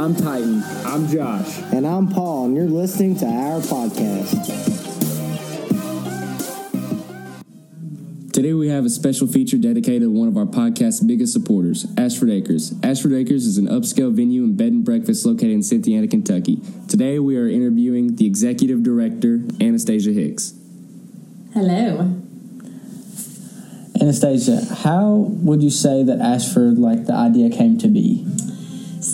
I'm Titan. I'm Josh. And I'm Paul, and you're listening to our podcast. Today we have a special feature dedicated to one of our podcast's biggest supporters, Ashford Acres. Ashford Acres is an upscale venue and bed and breakfast located in Cynthiana, Kentucky. Today we are interviewing the executive director, Anastasia Hicks. Hello. Anastasia, how would you say that Ashford, like the idea came to be?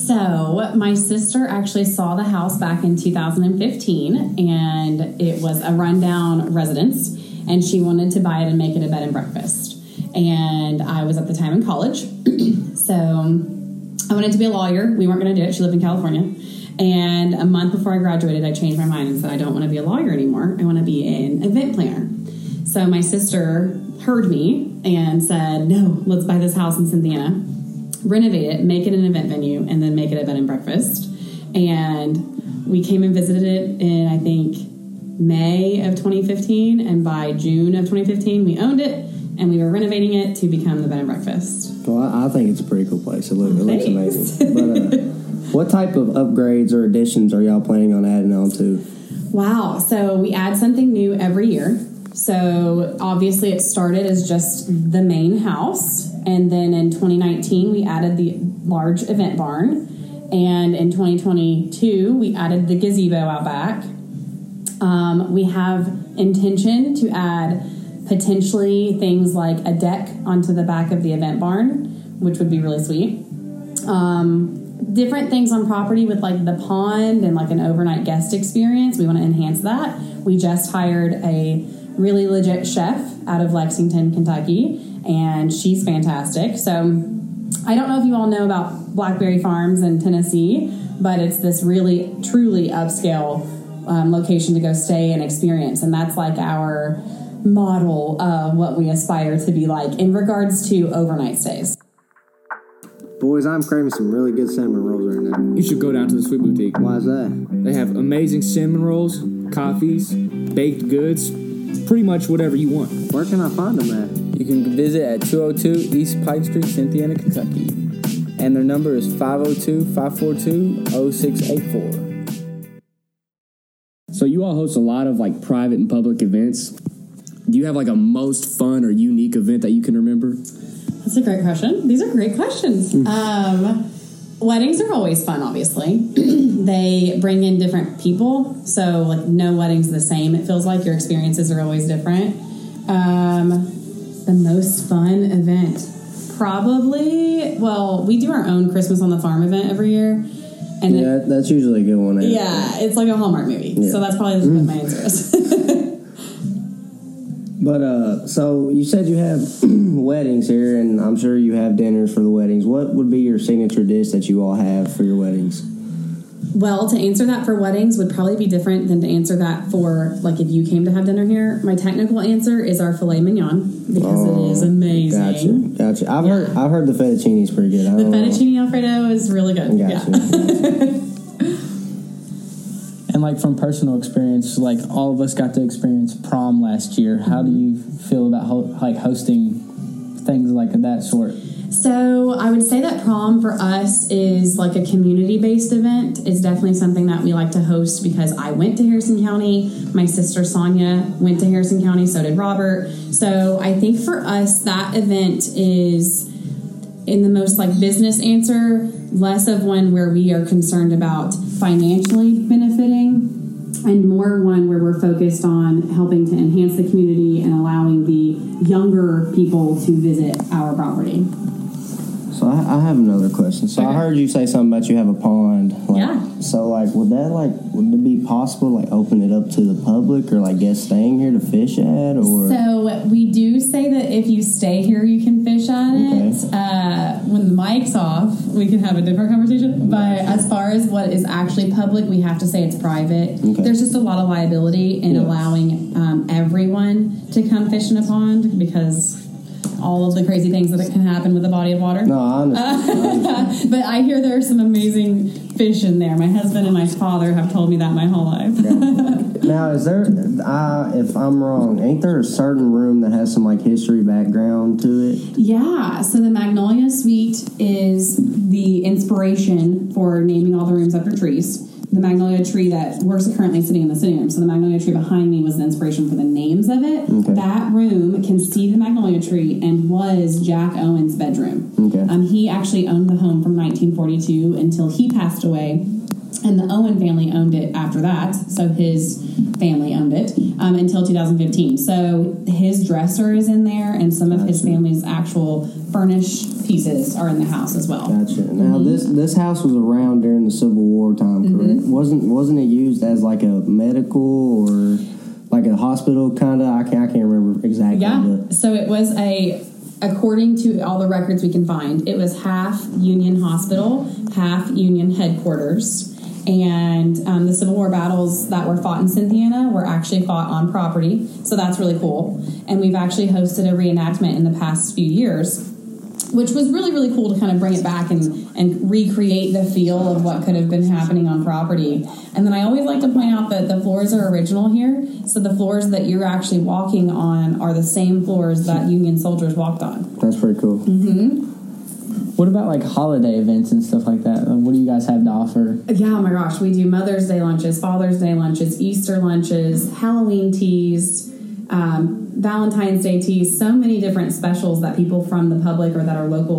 So, my sister actually saw the house back in 2015, and it was a rundown residence, and she wanted to buy it and make it a bed and breakfast. And I was at the time in college, so I wanted to be a lawyer. We weren't going to do it. She lived in California. And a month before I graduated, I changed my mind and said, I don't want to be a lawyer anymore. I want to be an event planner. So, my sister heard me and said, No, let's buy this house in Cynthiana renovate it, make it an event venue, and then make it a bed and breakfast. And we came and visited it in, I think, May of 2015. And by June of 2015, we owned it and we were renovating it to become the bed and breakfast. Well, I, I think it's a pretty cool place. It, look, it looks amazing. But uh, what type of upgrades or additions are y'all planning on adding on to? Wow. So we add something new every year. So obviously, it started as just the main house. And then in 2019, we added the large event barn. And in 2022, we added the gazebo out back. Um, we have intention to add potentially things like a deck onto the back of the event barn, which would be really sweet. Um, different things on property with like the pond and like an overnight guest experience. We want to enhance that. We just hired a really legit chef out of Lexington, Kentucky, and she's fantastic. So I don't know if you all know about Blackberry Farms in Tennessee, but it's this really truly upscale um, location to go stay and experience, and that's like our model of what we aspire to be like in regards to overnight stays. Boys, I'm craving some really good cinnamon rolls right now. You should go down to the Sweet Boutique. Why is that? They have amazing cinnamon rolls, coffees, baked goods, pretty much whatever you want. Where can I find them at? You can visit at 202 East Pike Street, Cynthiana, Kentucky. And their number is 502 542 0684. So you all host a lot of like private and public events. Do you have like a most fun or unique event that you can remember? That's a great question. These are great questions. Um, weddings are always fun, obviously. they bring in different people, so like no wedding's the same. It feels like your experiences are always different. Um, the most fun event, probably. Well, we do our own Christmas on the Farm event every year, and it- Yeah, that's usually a good one. it? yeah, it's like a Hallmark movie. Yeah. So that's probably what my answer is. But uh, so you said you have weddings here, and I'm sure you have dinners for the weddings. What would be your signature dish that you all have for your weddings? Well, to answer that for weddings would probably be different than to answer that for like if you came to have dinner here. My technical answer is our filet mignon because it is amazing. Gotcha, gotcha. I've Yeah. heard I've heard the fettuccine is pretty good. The don't know. fettuccine alfredo is really good. Gotcha. Yeah. And like from personal experience, like all of us got to experience prom last year. How do you feel about ho- like hosting things like that sort? So I would say that prom for us is like a community based event. It's definitely something that we like to host because I went to Harrison County. My sister Sonia went to Harrison County. So did Robert. So I think for us that event is in the most like business answer, less of one where we are concerned about financially benefiting and more one where we're focused on helping to enhance the community and allowing the younger people to visit our property. So I, I have another question. So I heard you say something about you have a pond. Like, Yeah. So like, would that like would it be possible like open it up to the public or like guests staying here to fish at or? So we do say that if you stay here, you can fish at it. Uh, when the mic's off, we can have a different conversation. But as far as what is actually public, we have to say it's private. Okay. There's just a lot of liability in Yeah. allowing um, everyone to come fish in a pond because all of the crazy things that can happen with a body of water. no, I understand. But I hear there are some amazing fish in there. My husband and my father have told me that my whole life. Now, is there? Uh, if I'm wrong, ain't there a certain room that has some like history background to it? Yeah, so the Magnolia Suite is the inspiration for naming all the rooms after trees. The magnolia tree that we're currently sitting in the sitting room, so the magnolia tree behind me was the inspiration for the names of it. Okay. That room can see the magnolia tree and was Jack Owen's bedroom. Okay. Um, he actually owned the home from 1942 until he passed away. And the Owen family owned it after that, so his family owned it um, until 2015. So his dresser is in there, and some of his family's actual furnished pieces are in the house as well. Gotcha. Now this this house was around during the Civil War time, correct? Wasn't wasn't it used as like a medical or like a hospital kind of? I can't I can't remember exactly. Yeah. But So it was a, according to all the records we can find, it was half Union Hospital, half Union headquarters. And um, the Civil War battles that were fought in Cynthiana were actually fought on property. So that's really cool. And we've actually hosted a reenactment in the past few years which was really really cool to kind of bring it back and and recreate the feel of what could have been happening on property and then i always like to point out that the floors are original here so the floors that you're actually walking on are the same floors that union soldiers walked on that's pretty cool. What about like holiday events and stuff like that? Like, what do you guys have to offer? yeah oh my gosh we do mother's day lunches father's day lunches easter lunches halloween teas um, valentine's day teas so many different specials that people from the public or that are local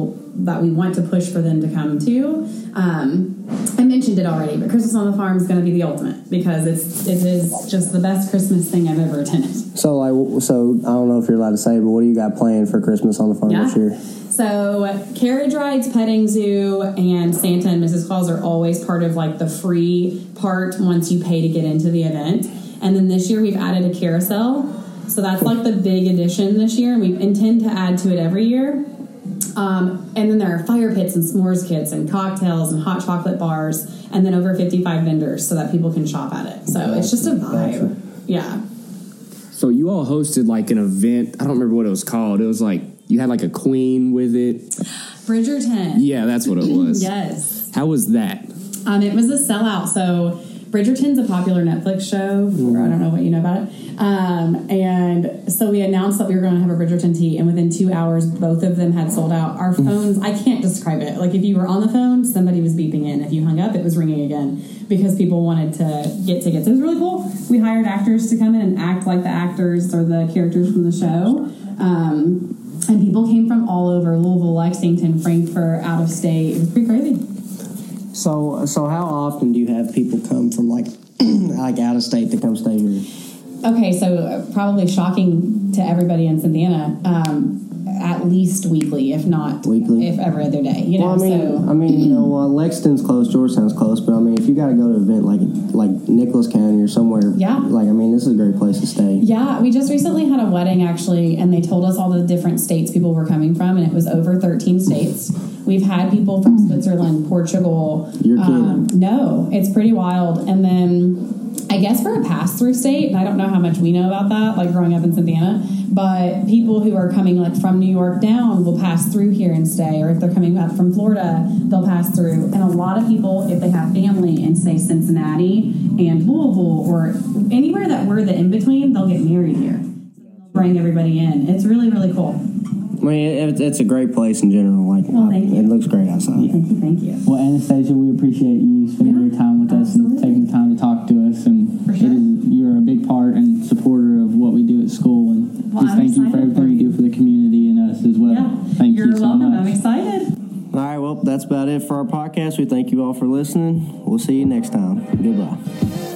that we want to push for them to come to um, i mentioned it already but christmas on the farm is going to be the ultimate because it's it is just the best christmas thing i've ever attended So like so I don't know if you're allowed to say, but what do you got planned for Christmas on the farm Yeah. this year? So carriage rides, petting zoo, and Santa and Mrs. Claus are always part of like the free part once you pay to get into the event. And then this year we've added a carousel. So that's like the big addition this year, and we intend to add to it every year. Um, and then there are fire pits and s'mores kits and cocktails and hot chocolate bars, and then over 55 vendors so that people can shop at it. So it's just a Gotcha. vibe. Yeah. So you all hosted like an event. I don't remember what it was called. It was like you had like a queen with it. Bridgerton. Yeah, that's what it was. Yes. How was that? Um, it was a sellout. So Bridgerton's a popular Netflix show. I don't know what you know about it. Um, and so we announced that we were going to have a Bridgerton tea, and within two hours, both of them had sold out. Our phones, I can't describe it. Like if you were on the phone, somebody was beeping in. If you hung up, it was ringing again because people wanted to get tickets. It was really cool. We hired actors to come in and act like the actors or the characters from the show. Um, and people came from all over Louisville, Lexington, Frankfort, out of state. It was pretty crazy. So so how often do you have people come from like like out of state to come stay here? Okay, so uh, probably shocking to everybody in Cynthiana. Um, at least weekly, if not Weekly? if every other day. You know, Well, I mean, so I mean, you know, uh, Lexington's close, Georgetown's close, but I mean, if you got to go to an event like like Nicholas County or somewhere, Yeah. like I mean, this is a great place to stay. yeah, we just recently had a wedding actually, and they told us all the different states people were coming from, and it was over thirteen states. We've had people from Switzerland, Portugal. You're kidding. Um, no, it's pretty wild. And then I guess we're a pass through state, and I don't know how much we know about that, like growing up in Cynthiana. But people who are coming like from New York down will pass through here and stay, or if they're coming up from Florida, they'll pass through. And a lot of people, if they have family in say Cincinnati and Louisville or anywhere that we're the in between, they'll get married here. Bring everybody in. It's really really cool. I mean, it, it's a great place in general. Like, Well, thank you. it looks great outside. Thank you, thank you. Well, Anastasia, we appreciate you spending Yeah, your time with us and taking the time to talk to us. And sure. is, you're a big part and supporter of what we do at school. And Well, just I'm thank you for everything for you you. do for the community and us as well. Yeah, Thank you're you so welcome. much. I'm excited. All right, well, that's about it for our podcast. We thank you all for listening. We'll see you next time. Goodbye.